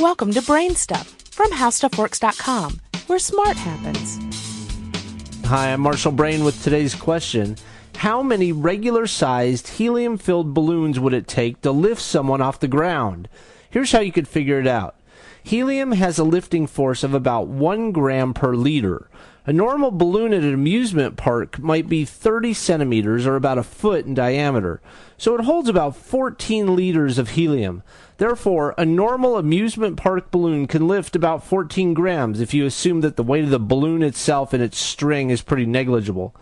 Welcome to Brain Stuff from HowStuffWorks.com, where smart happens. Hi, I'm Marshall Brain with today's question. How many regular sized helium filled balloons would it take to lift someone off the ground? Here's how you could figure it out. Helium has a lifting force of about 1 gram per liter. A normal balloon at an amusement park might be 30 centimeters or about a foot in diameter, so it holds about 14 liters of helium. Therefore, a normal amusement park balloon can lift about 14 grams if you assume that the weight of the balloon itself and its string is pretty negligible.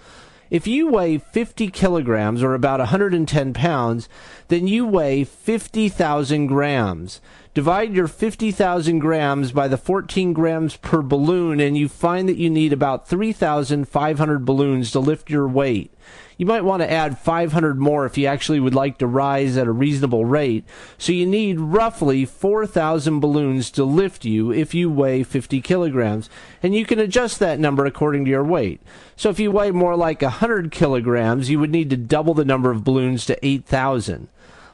If you weigh 50 kilograms or about 110 pounds, then you weigh 50,000 grams. Divide your 50,000 grams by the 14 grams per balloon, and you find that you need about 3,500 balloons to lift your weight. You might want to add 500 more if you actually would like to rise at a reasonable rate. So you need roughly 4,000 balloons to lift you if you weigh 50 kilograms. And you can adjust that number according to your weight. So if you weigh more like 100 kilograms, you would need to double the number of balloons to 8,000.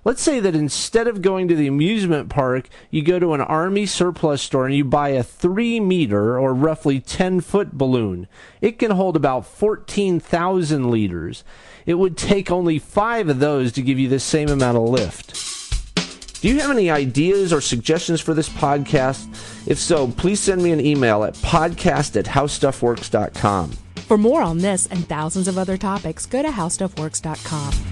Let's say that instead of going to the amusement park, you go to an army surplus store and you buy a 3 meter or roughly 10 foot balloon. It can hold about 14,000 liters. It would take only five of those to give you the same amount of lift. Do you have any ideas or suggestions for this podcast? If so, please send me an email at podcast at howstuffworks.com. For more on this and thousands of other topics, go to HowStuffWorks.com.